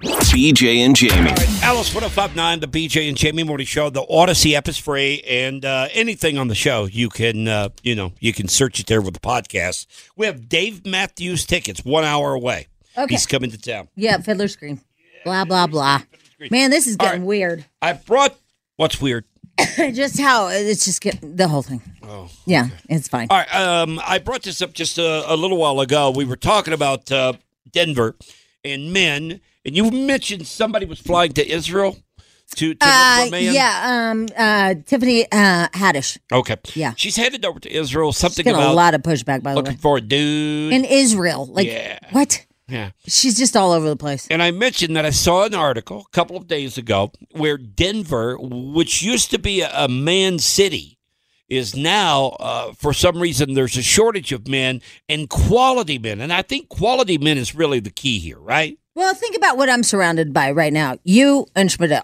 BJ and Jamie. Alice 1059, the BJ and Jamie Morning Show. The Audacy app is free, and uh, anything on the show, you can, uh, you know, you can search it there with the podcast. We have Dave Matthews tickets one hour away. Okay. He's coming to town. Yeah, Fiddler's Green. Blah blah blah. Man, this is getting right. weird. I brought what's weird. just how it's just getting the whole thing. Oh. Yeah, it's fine. All right, um, I brought this up just a, a little while ago. We were talking about uh, Denver and men, and you mentioned somebody was flying to Israel to, to Uh, for a man. yeah, um, uh, Tiffany uh, Haddish. Okay. Yeah. She's headed over to Israel. Something Getting a lot of pushback, by the way looking for a dude. In Israel, like Yeah. what? yeah. She's just all over the place. And I mentioned that I saw an article a couple of days ago where Denver, which used to be a, a man city, is now, uh, for some reason, there's a shortage of men and quality men. And I think quality men is really the key here, right? Well, think about what I'm surrounded by right now. You and Schmidl.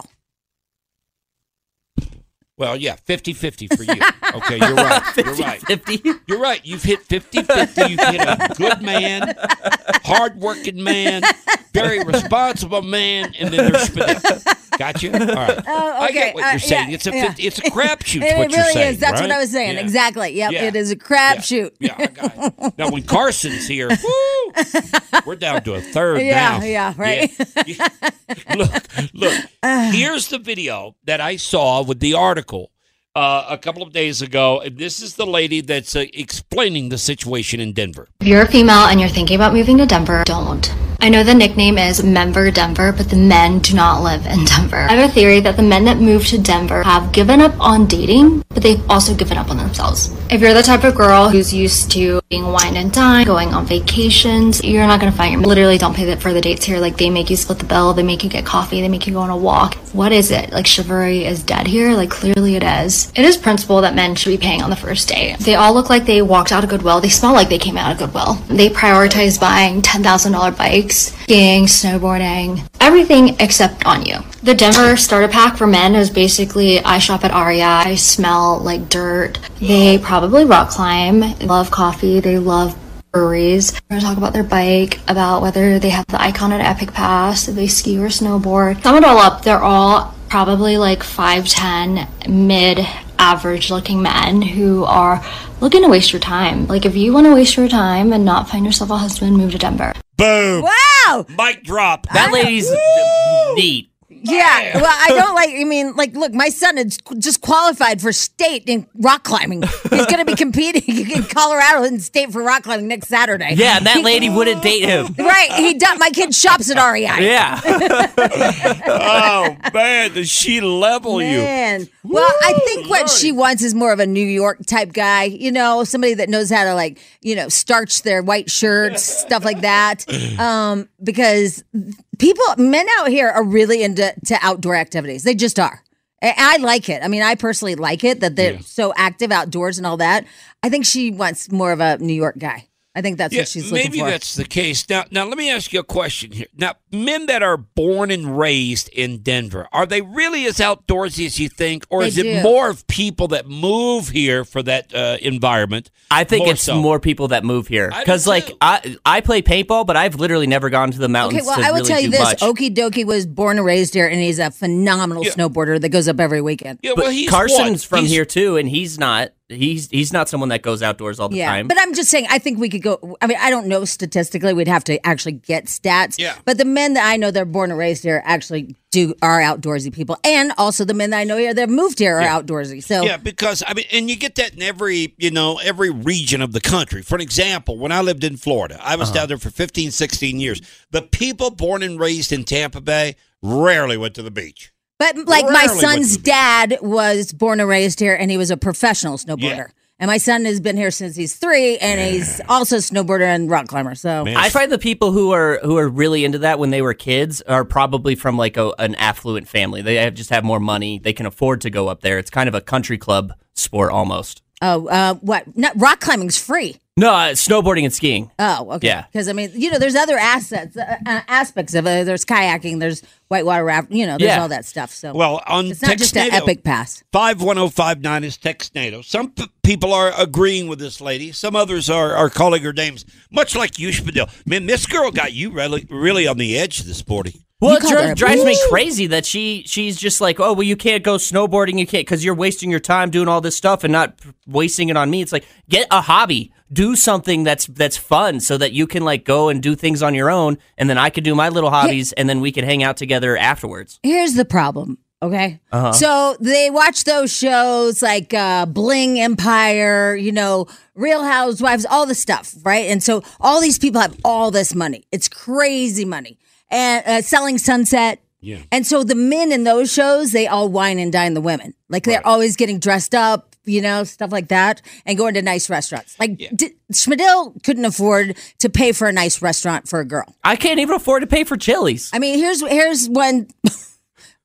Well, yeah, 50 50 for you. Okay, you're right. You're right. 50. You're right. You've hit 50 50. You've hit a good man, hardworking man, very responsible man, and then there's. Gotcha. All right. Oh, I get what Uh, you're saying. yeah, it's a yeah. it's a crapshoot. It what really you're saying, is. That's what? I was saying. Yeah. Exactly. Yep. Yeah. It is a crapshoot. Yeah, I got it. Now when Carson's here, woo, we're down to a third Yeah, now. yeah, right. Yeah. look, look. Here's the video that I saw with the article uh, a couple of days ago. And this is the lady that's uh, explaining the situation in Denver. If you're a female and you're thinking about moving to Denver, don't. I know the nickname is Menver Denver, but the men do not live in Denver. I have a theory that the men that move to Denver have given up on dating, but they've also given up on themselves. If you're the type of girl who's used to being wine and dine, going on vacations, you're not gonna find your literally don't pay for the dates here. Like they make you split the bill, they make you get coffee, they make you go on a walk. What is it? Like chivalry is dead here? Like clearly it is. It is principle that men should be paying on the first date. They all look like they walked out of Goodwill. They smell like they came out of Goodwill. They prioritize buying $10,000 bikes, skiing, snowboarding, everything except on you. The Denver starter pack for men is basically I shop at REI, I smell like dirt. They probably rock climb, love coffee, they love breweries. We're gonna talk about their bike, about whether they have the Ikon at Epic Pass, if they ski or snowboard. Sum it all up, they're all probably like 5'10, mid average looking men who are looking to waste your time. Like if you want to waste your time and not find yourself a husband, move to Denver. Boom. Wow. Mic drop. That lady's neat. Yeah. Well, I don't like. I mean, like, look, my son is just qualified for state in rock climbing. He's going to be competing in Colorado in state for rock climbing next Saturday. Yeah, and that He- lady wouldn't date him. Right. He does. My kid shops at REI. Yeah. oh man, does she level you? Man. Well, I think what she wants is more of a New York type guy, you know, somebody that knows how to like, you know, starch their white shirts, stuff like that. Um, because people, men out here are really into to outdoor activities. They just are. I like it. I mean, I personally like it that they're so active outdoors and all that. I think she wants more of a New York guy. I think that's Yeah, what she's looking maybe for. Maybe that's the case. Now, now let me ask you a question here. Now, men that are born and raised in Denver, are they really as outdoorsy as you think, or They is it more of people that move here for that uh, environment? I think More it's so. more people that move here because, like, too. I I play paintball, but I've literally never gone to the mountains. Okay, well, to I will really tell you this: much. Okie Dokie was born and raised here, and he's a phenomenal Yeah. snowboarder that goes up every weekend. Yeah, But well, he's Carson's what? from He's- here too, and he's not. He's he's not someone that goes outdoors all the Yeah, time. but I'm just saying. I think we could go. I mean, I don't know statistically. We'd have to actually get stats. Yeah. But the men that I know that are born and raised here actually do are outdoorsy people, and also the men that I know here that moved here are outdoorsy. So Yeah, because I mean, and you get that in every, you know, every region of the country. For an example, when I lived in Florida, I Uh-huh. was down there for 15, 16 years. The people born and raised in Tampa Bay rarely went to the beach. But like my Rarely went son's to the beach. dad was born and raised here, and he was a professional snowboarder. And my son has been here since he's three, and he's also a snowboarder and rock climber. So Man. I find the people who are who are really into that when they were kids are probably from like a, an affluent family. They have, just have more money. They can afford to go up there. It's kind of a country club sport almost. Oh, uh, what? Not, rock climbing's free. No, uh, snowboarding and skiing. Oh, okay. Yeah. Because I mean, you know, there's other assets, uh, uh, aspects of it. There's kayaking, there's whitewater raft. You know, there's Yeah. all that stuff. So Well, on it's not just an epic pass. 51059 is Textnado. Some p- people are agreeing with this lady. Some others are, are calling her names, much like you, Spadil. Man, this girl got you really, really on the edge this morning. Well, You it dri- drives me crazy that she she's just like, oh, well, you can't go snowboarding, you can't because you're wasting your time doing all this stuff and not wasting it on me. It's like get a hobby, do something that's that's fun, so that you can like go and do things on your own, and then I could do my little hobbies, and then we can hang out together afterwards. Here's the problem. Okay. Uh-huh. So they watch those shows like uh, Bling Empire, you know, Real Housewives, all the stuff, right? And so all these people have all this money. It's crazy money. And uh, selling Sunset. Yeah. And so the men in those shows, they all wine and dine the women. Like they're always getting dressed up, you know, stuff like that, and going to nice restaurants. Like d- Schmidl couldn't afford to pay for a nice restaurant for a girl. I can't even afford to pay for Chili's. I mean, here's here's one.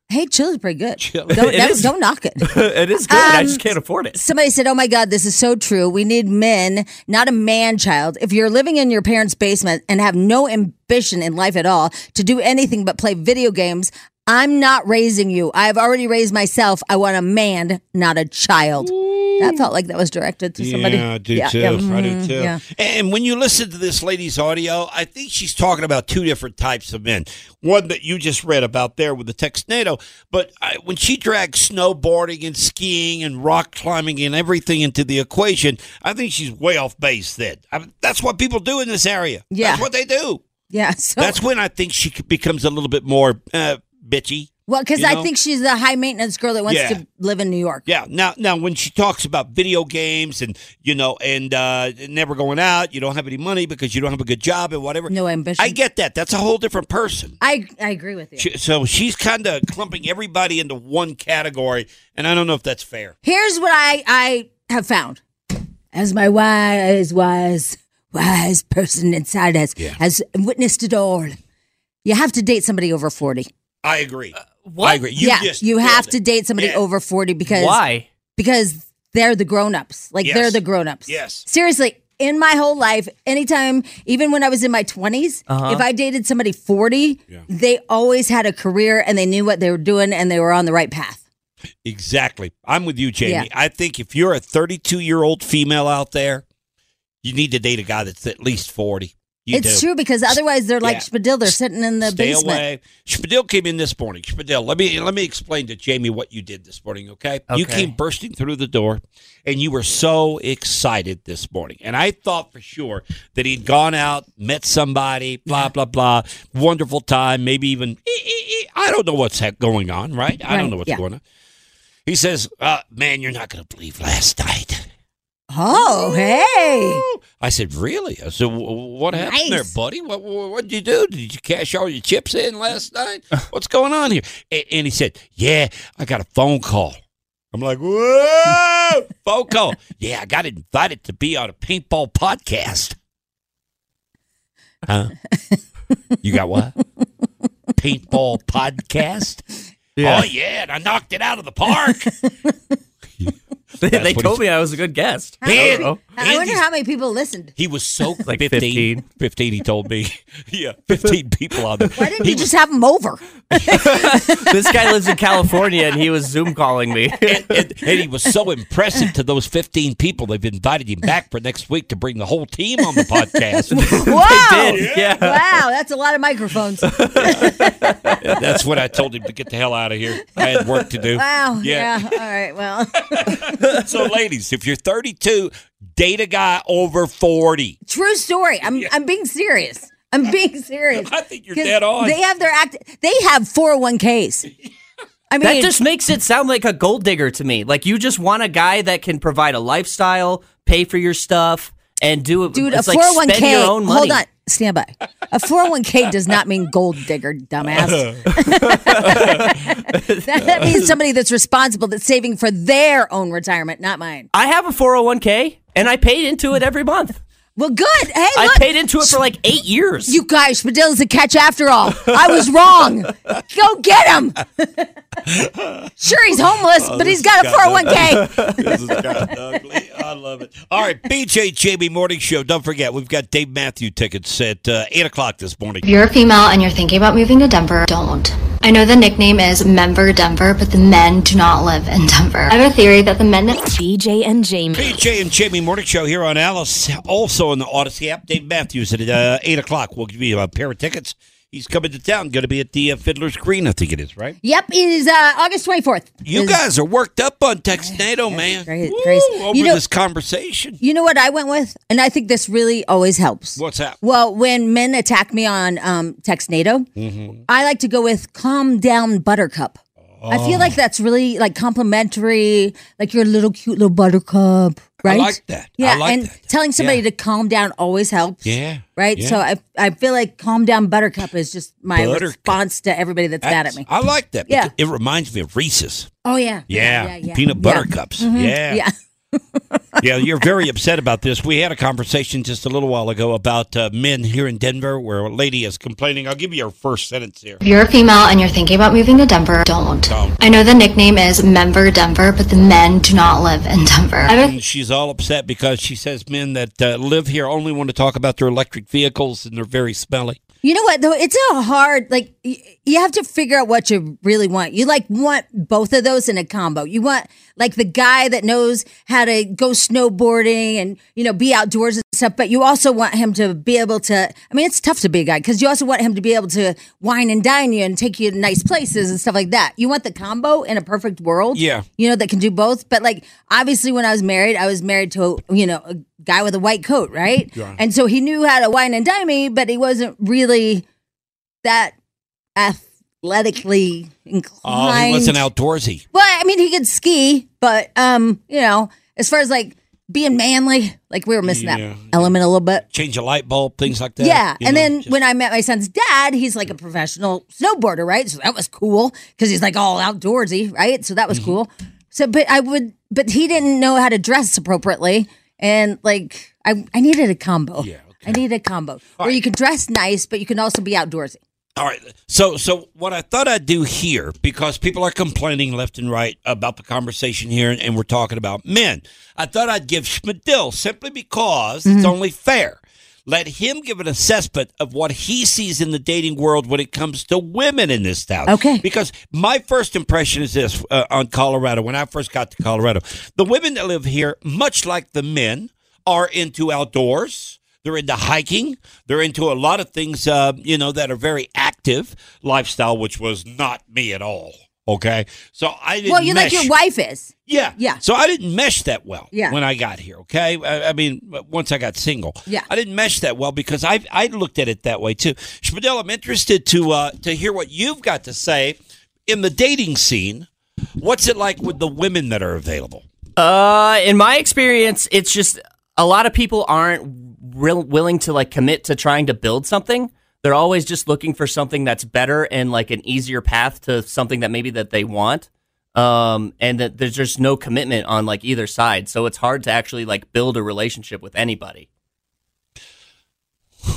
hey, chili's pretty good. Don't, don't- is. don't knock it. it is good. I Um, just can't afford it. Somebody said, "Oh my God, this is so true. We need men, not a man child. If you're living in your parents' basement and have no ambition in life at all to do anything but play video games." I'm not raising you. I've already raised myself. I want a man, not a child. That felt like that was directed to somebody. Yeah, I do too. yeah, I do mhm, too. yeah. And when you listen to this lady's audio, I think she's talking about two different types of men. One that you just read about there with the Textnado, but I, when she drags snowboarding and skiing and rock climbing and everything into the equation, I think she's way off base. Then I mean, that's what people do in this area. Yeah. that's what they do. Yeah. So, That's when I think she becomes a little bit more uh, bitchy. well, because I know? think she's a high maintenance girl that wants Yeah. to live in New York. Yeah. Now, now, when she talks about video games and you know, and uh, never going out, you don't have any money because you don't have a good job and whatever. No ambition. I get that. That's a whole different person. I, I agree with you. She, so she's kind of clumping everybody into one category, and I don't know if that's fair. Here's what I I have found, as my wise wise wise person inside has Yeah. has witnessed it all. You have to date somebody over forty. I agree. what? I agree. You yeah, just you have it. to date somebody Yeah. over forty because Why? because they're the grown ups. Like Yes. they're the grown ups. Yes. Seriously, in my whole life, anytime, even when I was in my 20s, Uh-huh. if I dated somebody 40, they always had a career and they knew what they were doing and they were on the right path. Exactly. I'm with you, Jamie. Yeah. I think if you're a 32 year old female out there, you need to date a guy that's at least 40. You it's do. true because otherwise they're like Yeah. Spadil. They're sitting in the Stay basement. away. Spadil came in this morning. Spadil, let me let me explain to Jamie what you did this morning, okay? You came bursting through the door and you were so excited this morning. And I thought for sure that he'd gone out, met somebody, blah blah blah, wonderful time, maybe even I don't know what's going on, right? I don't know what's yeah. going on. He says, uh, "Man, you're not going to believe last night." Oh, hey. I said, "Really?" I said, "Wh- "What happened there, Nice. buddy? What what did you do? Did you cash all your chips in last night? What's going on here?" And, and he said, "Yeah, I got a phone call." I'm like, "Whoa, phone call? Yeah, I got invited to be on a paintball podcast." Huh? You got what? Paintball podcast? Yeah. Oh yeah, and I knocked it out of the park. they That's what told me I was a good guest. How Man, many- oh. I wonder how many people listened. He was so Like 15, 15. 15, he told me. yeah, 15 people on there. Why didn't he you just have them over? this guy lives in California and he was Zoom calling me. and, and, and he was so impressive to those 15 people. They've invited him back for next week to bring the whole team on the podcast. Wow. did, yeah. Wow, that's a lot of microphones. That's when I told him to get the hell out of here. I had work to do. Wow. Yeah. Yeah. All right. Well, So, ladies, if you're 32, date a guy over 40. true story. I'm I'm being serious. I'm being serious. I think you're 'Cause dead on. They have their act. They have 401ks. I mean, That just makes it sound like a gold digger to me. Like you just want a guy that can provide a lifestyle, pay for your stuff, and do it. dude, a it's like 401k. spend oh money. Hold on. Stand by. A 401k does not mean gold digger, dumbass. that, that means somebody that's responsible, that's saving for their own retirement, not mine. I have a 401k and I paid into it every month. Well, good. Hey, I look. paid into it for like eight years. You guys, Spadil's a catch after all. I was wrong. Go get him. sure, he's homeless, but he's got a 401k. this is kind of ugly. I love it. All right, BJ Jamie Morning Show. Don't forget, we've got Dave Matthew tickets at uh, 8 o'clock this morning. If you're a female and you're thinking about moving to Denver, don't. I know the nickname is Menver Denver, but the men do not live in Denver. I have a theory that the men that BJ and Jamie. BJ and Jamie Morning Show here on Alice. Also on the Audacy app, Dave Matthews at uh, 8 o'clock. We'll give you a pair of tickets He's coming to town. Going to be at the uh, Fiddler's Green, I think it is, right? Yep, it is uh, August 24th. You Is- guys are worked up on Textnado, man. great, Woo. Over You know- this conversation. You know what I went with? And I think this really always helps. What's that? Well, when men attack me on um, Textnado, Mm-hmm. I like to go with calm down buttercup. I feel Oh. like that's really like complimentary, like you're a little cute little buttercup, right? like that. I Yeah, like and that. telling somebody Yeah. to calm down always helps. Yeah, Right? yeah. So I I feel like calm down buttercup is just my Buttercup. response to everybody that's mad at me. I like that. Yeah. It reminds me of Reese's. Oh yeah. Yeah, yeah. peanut butter Yeah. cups. Mhm. Yeah, Yeah. Yeah. You're very upset about this. We had a conversation just a little while ago about uh, men here in Denver, where a lady is complaining. I'll give you her first sentence here. If you're a female and you're thinking about moving to Denver, don't. Don't. I know the nickname is Menver Denver, but the men do not live in Denver. I have a And she's all upset because she says men that uh, live here only want to talk about their electric vehicles and they're very smelly. You know what though? It's a hard like you have to figure out what you really want. You like want both of those in a combo. You want like the guy that knows how to go snowboarding and you know be outdoors and stuff, but you also want him to be able to. I mean, it's tough to be a guy because you also want him to be able to wine and dine you and take you to nice places and stuff like that. You want the combo in a perfect world. Yeah. you know that can do both. But like obviously, when I was married, I was married to you know a guy with a white coat, right? Yeah. And so he knew how to wine and dine me, but he wasn't really that athletically inclined. Oh, he wasn't outdoorsy. Well, I mean, he could ski, but um, you know, as far as like being manly, like we were missing Yeah. that element a little bit. Change a light bulb, things like that. Yeah, you and know, then just- when I met my son's dad, he's like a professional snowboarder, right? So that was cool because he's like all outdoorsy, right? So that Mm-hmm. was cool. So, but I would, but he didn't know how to dress appropriately, and like I, I needed a combo. Yeah, I need a combo where you can dress nice, but you can also be outdoorsy. All right. So, so what I thought I'd do here, because people are complaining left and right about the conversation here, and we're talking about men, I thought I'd give Schmidl simply because Mm-hmm. it's only fair. Let him give an assessment of what he sees in the dating world when it comes to women in this town. Okay. Because my first impression is this uh, on Colorado, when I first got to Colorado, the women that live here, much like the men, are into outdoors. They're into hiking. They're into a lot of things, uh, you know, that are very active lifestyle, which was not me at all. Okay, so I didn't. Well, you mesh. like your wife is. Yeah, Yeah. So I didn't mesh that well. Yeah. When I got here, okay. I, I mean, once I got single, Yeah. I didn't mesh that well because I I looked at it that way too. Spadell, I'm interested to uh, to hear what you've got to say in the dating scene. What's it like with the women that are available? Uh, in my experience, it's just a lot of people aren't real willing to like commit to trying to build something. They're always just looking for something that's better and like an easier path to something that maybe that they want. Um, and that there's just no commitment on like either side, so it's hard to actually like build a relationship with anybody.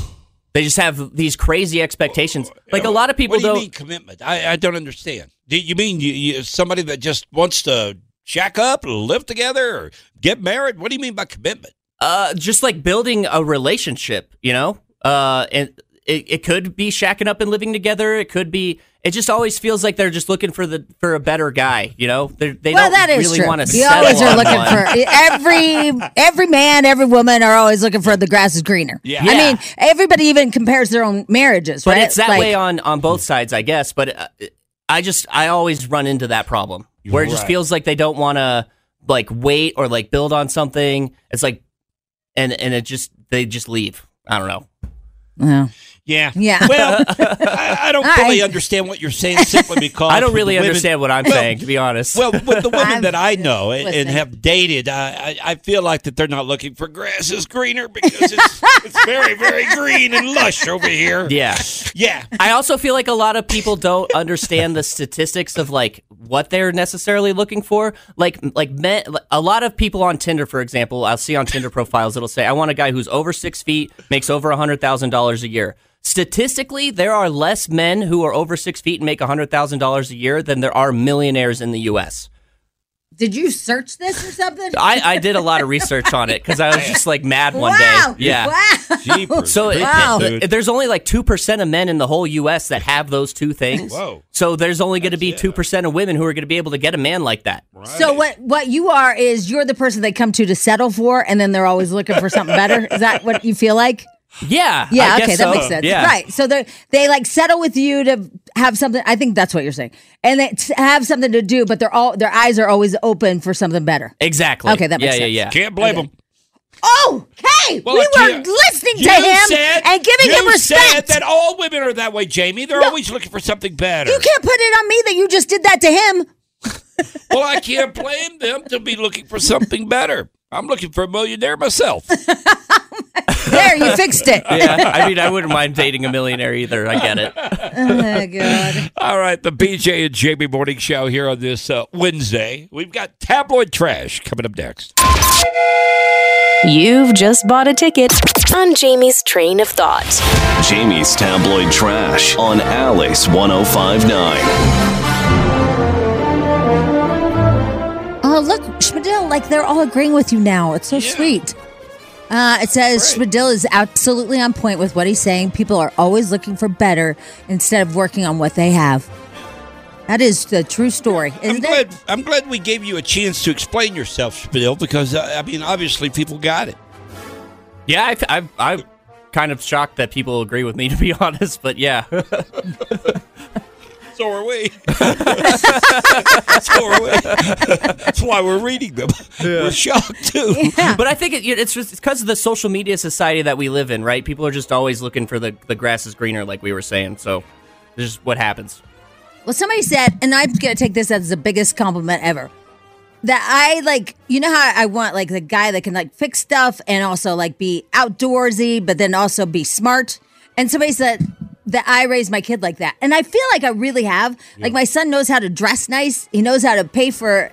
They just have these crazy expectations. Like a lot of people What do you don't. mean commitment? I, I don't understand. Do you mean you, you somebody that just wants to shack up, live together, or get married? What do you mean by commitment? Uh, just like building a relationship, you know. Uh, and it, it could be shacking up and living together. It could be. It just always feels like they're just looking for the for a better guy, you know. They're, they well, don't that is really true. want to. You always are looking for every every man, every woman are always looking for the grass is greener. Yeah. I mean, everybody even compares their own marriages, But right? it's that Like- way on on both sides, I guess. But uh, I just I always run into that problem where it just Right. feels like they don't want to like wait or like build on something. It's like, and and it just they just leave. I don't know. Yeah. Yeah. Yeah. Well, I, I don't All fully right. understand what you're saying simply because I don't really women- understand what I'm Well, saying, to be honest. Well, with the women I'm that I know and, and have dated, I, I, I feel like that they're not looking for grass is greener because it's, it's very, very green and lush over here. yeah. Yeah. I also feel like a lot of people don't understand the statistics of like what they're necessarily looking for. Like like men, a lot of people on Tinder, for example, I'll see on Tinder profiles it'll say, "I want a guy who's over six feet, makes over a hundred thousand dollars a year." Statistically, there are less men who are over six feet and make a hundred thousand dollars a year than there are millionaires in the U.S. Did you search this or something? I, I did a lot of research on it because I was just like mad one wow. day. Yeah. Wow. Jeepers. So it- Wow. dude. there's only like two percent of men in the whole U.S. that have those two things. Whoa. So there's only going to be two percent of women who are going to be able to get a man like that. Right. So what what you are is you're the person they come to to settle for, and then they're always looking for something better. Is that what you feel like? Yeah. Yeah, I guess okay, so. that makes sense. Yeah. Right. So they they like settle with you to have something. I think that's what you're saying, and they have something to do, but they're all their eyes are always open for something better. Exactly. Okay, that makes yeah, sense. Yeah, yeah, Can't blame Okay. them. Oh, hey, Well, we were you- listening to him said- and giving him respect. said that all women are that way, Jamie. They're always looking for something better. you can't put it on me that you just did that to him. Well, I can't blame them to be looking for something better. I'm looking for a millionaire myself. There, you fixed it. Yeah, I mean, I wouldn't mind dating a millionaire either. I get it. Oh my God. All right, the BJ and Jamie Morning Show here on this uh, Wednesday. We've got tabloid trash coming up next. You've just bought a ticket on Jamie's train of thought. Jamie's tabloid trash on Alice 1059. Oh, look, Schmidl, like they're all agreeing with you now. It's so sweet. Uh, it says Schmidl is absolutely on point with what he's saying. People are always looking for better instead of working on what they have. That is the true story, I'm glad. it? I'm glad we gave you a chance to explain yourself, Spill, because uh, I mean, obviously, people got it. Yeah, I, I, I'm kind of shocked that people agree with me, to be honest. But yeah, So are we. so are we. That's why we're reading them. We're shocked too. Yeah. but I think it, it's just because of the social media society that we live in, right? People are just always looking for the the grass is greener, like we were saying. So this is what happens. Well, somebody said, and I'm going to take this as the biggest compliment ever. That I like, you know how I want like the guy that can like fix stuff and also like be outdoorsy, but then also be smart. And somebody said that I raised my kid like that. And I feel like I really have. Like my son knows how to dress nice. He knows how to pay for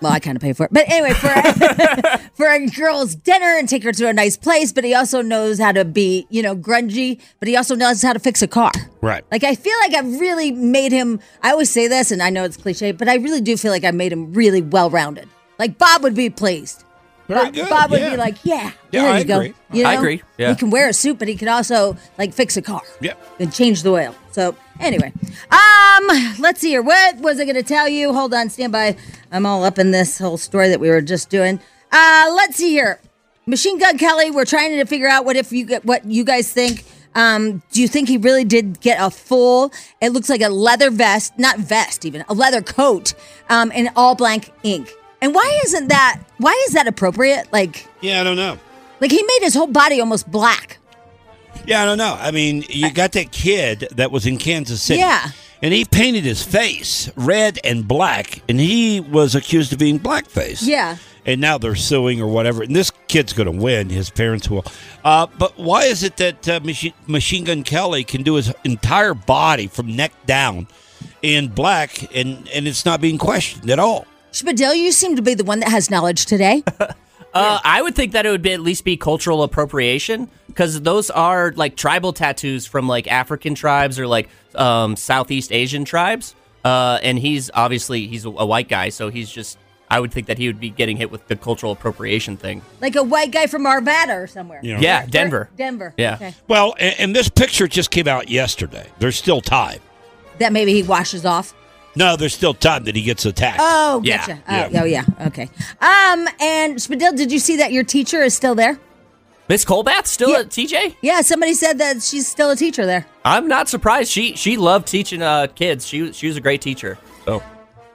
well, I kind of pay for it. But anyway, for for a girl's dinner and take her to a nice place, but he also knows how to be, you know, grungy, but he also knows how to fix a car. Right. Like I feel like I've really made him. I always say this, and I know it's cliche, but I really do feel like I made him really well rounded. Like Bob would be pleased. Very Bob, good, Bob would yeah. be like, "Yeah, Yeah, there I you go." agree. You I agree, yeah. he can wear a suit, but he can also like fix a car. Yep. and change the oil. So anyway, um, let's see here. What was I going to tell you? Hold on, stand by. I'm all up in this whole story that we were just doing. Uh, let's see here. Machine Gun Kelly. We're trying to figure out what if you get what you guys think. Um, do you think he really did get a full? It looks like a leather vest, not vest even, a leather coat, um, in all blank ink. And why isn't that? Why is that appropriate? Like, Yeah, I don't know. like he made his whole body almost black. Yeah, I don't know. I mean, you got that kid that was in Kansas City. Yeah. And he painted his face red and black, and he was accused of being blackface. Yeah. And now they're suing or whatever. And this kid's going to win. His parents will. Uh, but why is it that uh, Machine, Machine Gun Kelly can do his entire body from neck down in black, and, and it's not being questioned at all? Spadil, you seem to be the one that has knowledge today. Uh, I would think that it would be at least be cultural appropriation because those are like tribal tattoos from like African tribes or like um, Southeast Asian tribes. Uh, and he's obviously he's a white guy, so he's just. I would think that he would be getting hit with the cultural appropriation thing. like a white guy from Arvada or somewhere. You know? Yeah, Denver. Denver. Yeah. Okay. Well, and, and this picture just came out yesterday. There's still time. That maybe he washes off. No, there's still time that he gets attacked. Oh, Yeah, gotcha. yeah. Oh, oh, yeah. Okay. Um, and Spadil, did you see that your teacher is still there? Miss Colbath still Yeah. at TJ? Yeah, somebody said that she's still a teacher there. I'm not surprised. She she loved teaching uh, kids. She she was a great teacher. So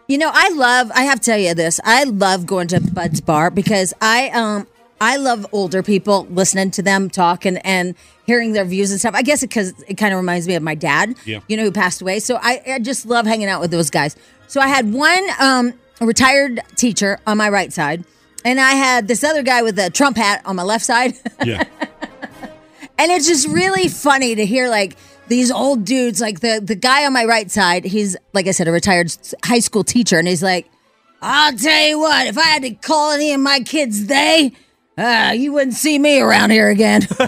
You know, I love. I have to tell you this. I love going to Bud's bar because I um I love older people listening to them talk and and hearing their views and stuff. I guess because it, kind of reminds me of my dad. Yeah. You know, who passed away. So I, I just love hanging out with those guys. So I had one um retired teacher on my right side, and I had this other guy with a Trump hat on my left side. yeah. And it's just really funny to hear like these old dudes, like the the guy on my right side, he's like I said, a retired high school teacher, and he's like, "I'll tell you what, if I had to call any of my kids they, uh, you wouldn't see me around here again."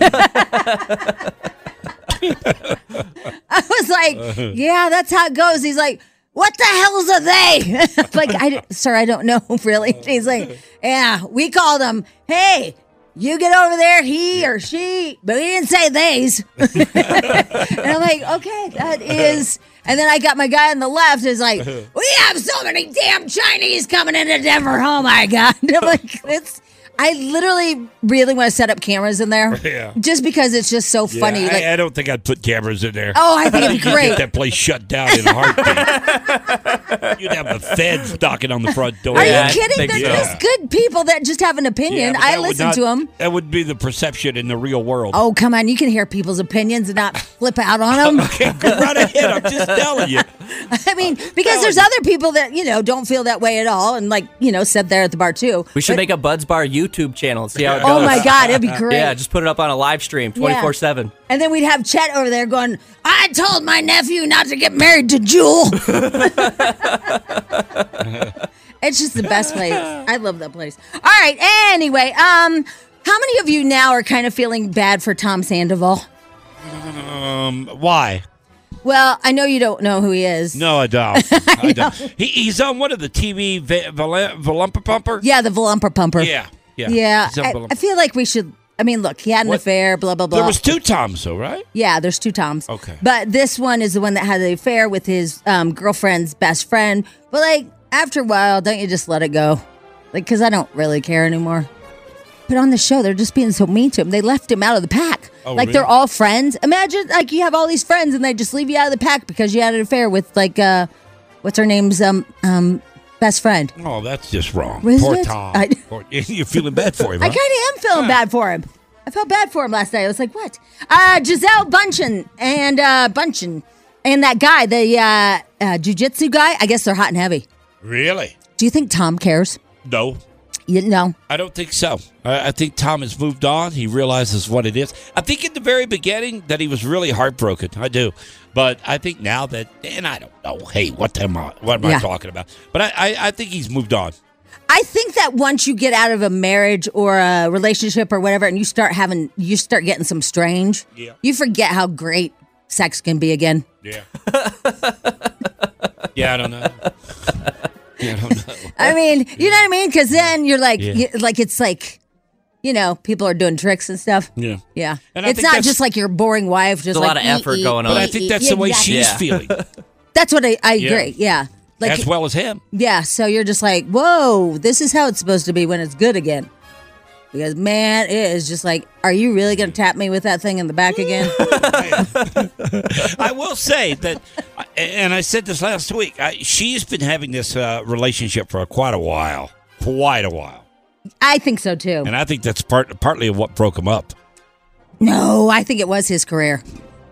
I was like, "Yeah, that's how it goes." He's like. What the hell's a they? like, I, sir, I don't know really. He's like, yeah, we called them. Hey, you get over there, he or she, but we didn't say theys. and I'm like, okay, that is. And then I got my guy on the left is like, we have so many damn Chinese coming into Denver. Oh my god! I'm like, it's. I literally really want to set up cameras in there. Yeah. Just because it's just so funny. Yeah, like, I, I don't think I'd put cameras in there. oh, I think it'd be great. Get that place shut down in a heartbeat. You'd have the feds knocking on the front door. Are Yeah, I you kidding? think There's so. just good people that just have an opinion. but I listen not- to them. That would be the perception in the real world. Oh, come on. You can hear people's opinions and not flip out on them. Okay, go right ahead. I'm just telling you. I mean, because there's other people that, you know, don't feel that way at all and, like, you know, sit there at the bar too. We should But- make a Buds Bar YouTube channel and see how it goes. Oh, my God. It'd be great. Yeah, just put it up on a live stream 24 7. And then we'd have Chet over there going, I told my nephew not to get married to Jewel. It's just the best place. I love that place. All right. Anyway, um, how many of you now are kind of feeling bad for Tom Sandoval? Um, why? Well, I know you don't know who he is. No, I don't. I, don't. He, he's on one of the TV va- Valumpa Pumper. Yeah, the Volumper Pumper. Yeah, yeah, Yeah. I, I feel like we should. I mean, look, he had an What? affair, blah, blah, blah. there was two Toms, though, right? Yeah, there's two Toms. Okay. But this one is the one that had the affair with his um, girlfriend's best friend. But like after a while, don't you just let it go? Like, because I don't really care anymore. But on the show, they're just being so mean to him. They left him out of the pack. Oh, like they're really? all friends. Imagine like you have all these friends and they just leave you out of the pack because you had an affair with like uh, what's her name's um um best friend. Oh, that's just wrong. Poor it? Tom. I- Poor- you're feeling bad for him. I huh? kind of am feeling bad for him. I felt bad for him last night. I was like, what? Uh, Gisele Bündchen and uh, Bündchen and that guy, the uh, uh, jujitsu guy. I guess they're hot and heavy. Really? Do you think Tom cares? No. You know, I don't think so. I, I think Tom has moved on. He realizes what it is. I think in the very beginning that he was really heartbroken. I do, but I think now that, and I don't know. Hey, what am I? What am Yeah. I talking about? But I, I, I think he's moved on. I think that once you get out of a marriage or a relationship or whatever, and you start having, you start getting some strange. Yeah. You forget how great sex can be again. Yeah. yeah, I don't know. Yeah, I don't know. I mean, you know what I mean? Because then you're like, Yeah. you- like it's like, you know, people are doing tricks and stuff. Yeah. Yeah, And I it's think not that's- just like your boring wife. Just There's a like lot of eat, effort eat, going on. But I eat, think eat. that's the way Exactly. she's Yeah. feeling, That's what I, I Yeah. agree. Yeah, like as well as him. yeah. So you're just like, whoa, this is how it's supposed to be when it's good again. Because man, it is just like, are you really going to tap me with that thing in the back again? I will say that, and I said this last week. I, she's been having this uh, relationship for quite a while, quite a while, I think so too. and I think that's part partly of what broke him up. No, I think it was his career.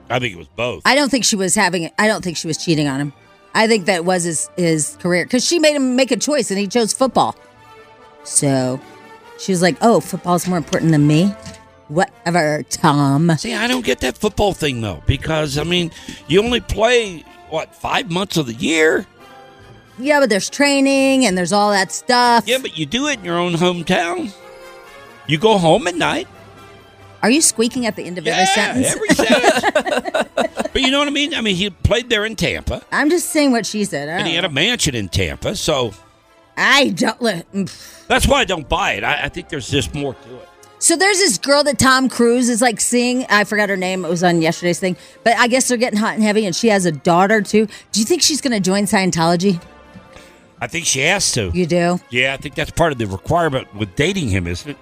I think it was both. I don't think she was having. I don't think she was cheating on him. I think that was his his career because she made him make a choice and he chose football. So she was like, "Oh, football's more important than me." Whatever, Tom. See, I don't get that football thing though, because I mean, you only play what five months of the year. Yeah, but there's training and there's all that stuff. Yeah, but you do it in your own hometown. You go home at night. Are you squeaking at the end of every sentence? every sentence. but you know what I mean? I mean, he played there in Tampa, I'm just saying what she said. And he had a mansion in Tampa, so I don't. mm. that's why I don't buy it. I, I think there's just more to it. So there's this girl that Tom Cruise is like seeing. I forgot her name. It was on yesterday's thing. But I guess they're getting hot and heavy, and she has a daughter too. Do you think she's going to join Scientology? I think she has to. You do? Yeah, I think that's part of the requirement with dating him, isn't it?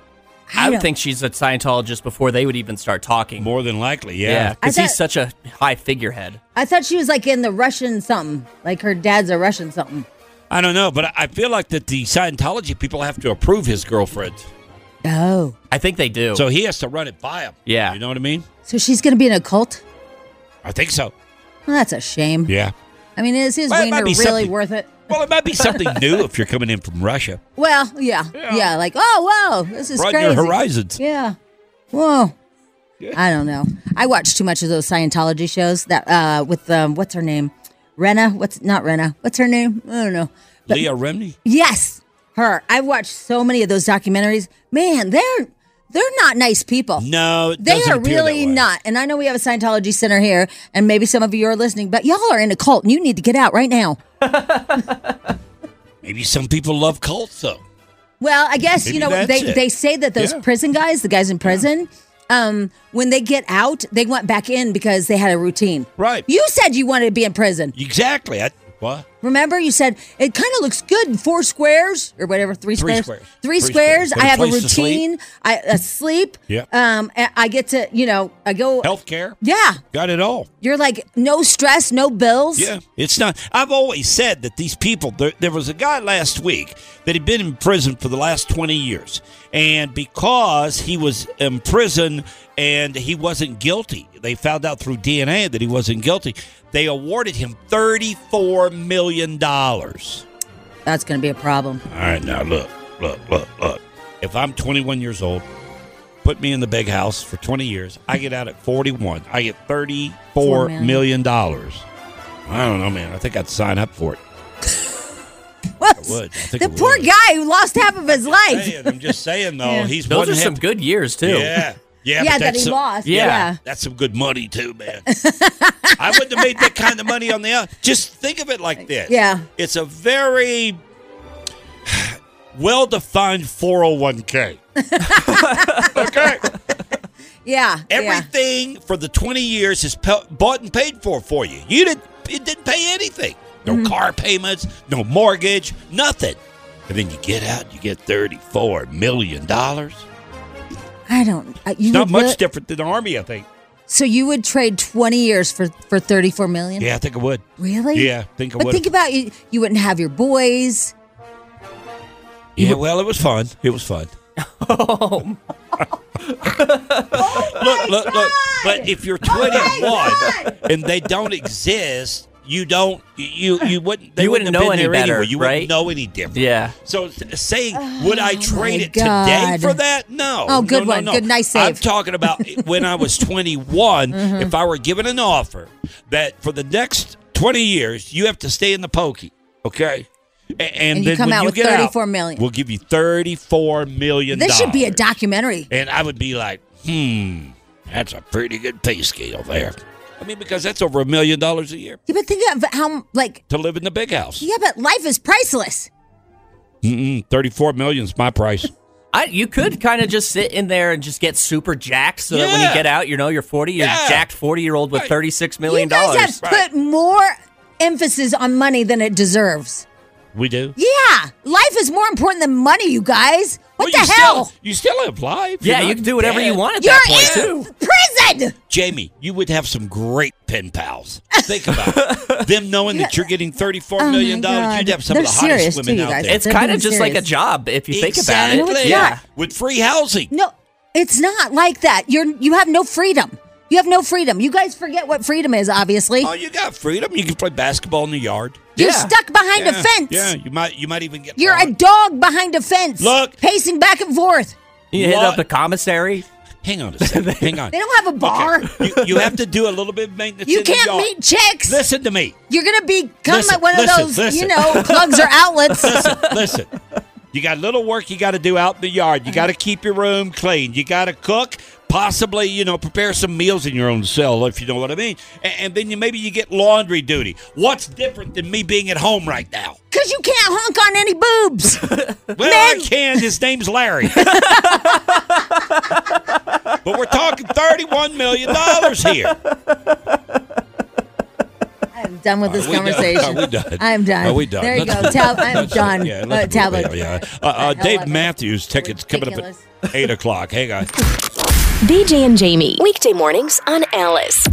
I, would don't- think she's a Scientologist before they would even start talking. More than likely, Yeah, yeah. because I he's such a high figurehead. I thought she was like in the Russian something. Like her dad's a Russian something. I don't know, but I- I feel like that the Scientology people have to approve his girlfriend, Oh. I think they do. so he has to run it by him. Yeah. you know what I mean? So she's going to be in a cult? I think so. Well, that's a shame. Yeah. I mean, is his Well, wiener really something- worth it? Well, it might be something new if you're coming in from Russia. Well, yeah. Yeah, like, oh, wow, this is Broaden crazy. your horizons. Yeah. Whoa. I don't know. I watch too much of those Scientology shows that uh with um what's her name? Rena? What's not Rena? What's her name? I don't know. But- Leah Remini. Yes, her. I've watched so many of those documentaries. Man, they're they're not nice people. No, it They doesn't are appear that really way. not. And I know we have a Scientology center here, and maybe some of you are listening, but y'all are in a cult and you need to get out right now. Maybe some people love cults, though. Well, I guess Maybe you know they it. they say that those Yeah. prison guys, the guys in prison, um, when they get out, they went back in because they had a routine. Right. You said you wanted to be in prison. Exactly. I, What? Remember, you said it kind of looks good in four squares or whatever, three, Three squares. squares. Three, Three squares. squares. I have a Place to sleep. routine. I sleep. Yeah. Um, I get to, you know, I go. Health care? Yeah. Got it all. You're like no stress, no bills. Yeah, it's not. I've always said that these people. There, there was a guy last week that had been in prison for the last twenty years, and because he was in prison and he wasn't guilty, they found out through DNA that he wasn't guilty. They awarded him thirty-four million dollars. That's going to be a problem. All right, now look, look, look, look. If I'm 21 years old, put me in the big house for 20 years. I get out at 41. I get 34 Four million. million dollars. I don't know, man. I think I'd sign up for it. What? would. I think the I poor would. guy who lost half of his life. Saying, I'm just saying though, Yeah. he's Those one are half- some good years too. Yeah, yeah, Yeah, that he some- lost. Yeah. Yeah. That's some good money too, man. I wouldn't have made that kind of money on the out. Just think of it like this. Yeah. It's a very well defined 401k. okay. Yeah. yeah. Everything for the 20 years is pe- bought and paid for for you. You didn't it didn't pay anything. No Mm-hmm. car payments, no mortgage, nothing. And then you get out, you get 34 million dollars. I don't. uh, You Not much really- different than the army, I think. So you would trade 20 years for for 34 million? Yeah, I think I would. Really? Yeah, I think I would. But think about you. You wouldn't have your boys. Yeah, well, it was fun. It was fun. Oh look, look, look. But if you're 21 and they don't exist, you don't. You you wouldn't. They You wouldn't have know been any better, anyway. You right? wouldn't know any different. Yeah. So s- saying, would I trade my it today for that? No. Oh, good No, no, one. no. Good, nice I'm talking about when I was 21. Mm-hmm. If I were given an offer that for the next 20 years you have to stay in the pokey, okay? A- And, And you then come when out you with get out, 34 million. We'll give you 34 million. This should be a documentary. And I would be like, hmm, that's a pretty good pay scale there. I mean, because that's over a million dollars a year Yeah, but think of how like. to live in the big house. Yeah, but life is priceless. Mm-mm, 34 million's my price. I, you could kind of just sit in there and just get super jacked so that when you get out, you know, you're 40, you're Yeah. jacked 40 year old with Right. $36 You guys have put more emphasis on money than it deserves. We do. Yeah, life is more important than money, you guys. What Well, the you hell? Still, you still have life. Yeah, You're you can do whatever you want at You're that point, in too. prison. Jamie, you would have some great pen pals. Think about it. Them knowing that you're getting thirty-four oh million dollars. You'd have some They're of the hottest women too, out there. It's They're kind of just like a job if you think about it. No, yeah. not. With free housing. No, it's not like that. You're you have no freedom. You have no freedom. You guys forget what freedom is. Obviously, Oh, you got freedom. You can play basketball in the yard. you're yeah. stuck behind a fence. Yeah, you might. You might even get. You're a dog behind a fence. Look. pacing back and forth. You hit up the commissary. Hang on a second. Hang on. They don't have a bar. You, you have to do a little bit of maintenance. You in can't yard. meet chicks. Listen to me. You're gonna become Listen, like one listen, of those, listen. you know, plugs or outlets. Listen, listen. You got little work you got to do out in the yard. You got to keep your room clean. You got to cook, possibly, you know, prepare some meals in your own cell, if you know what I mean. And, and then you maybe you get laundry duty. What's different than me being at home right now? Cause you can't honk on any boobs. Well, I can. His name's Larry. but we're talking thirty-one million dollars here. I'm done with this Are we done? conversation. Are we done? I'm done. Are we done? There you go. move- Tab- I'm done. Yeah, Uh, let's tablet. move- yeah. Uh, uh, Dave. Matthews tickets coming up at eight o'clock. Hey guys. BJ and Jamie. Weekday mornings on Alice.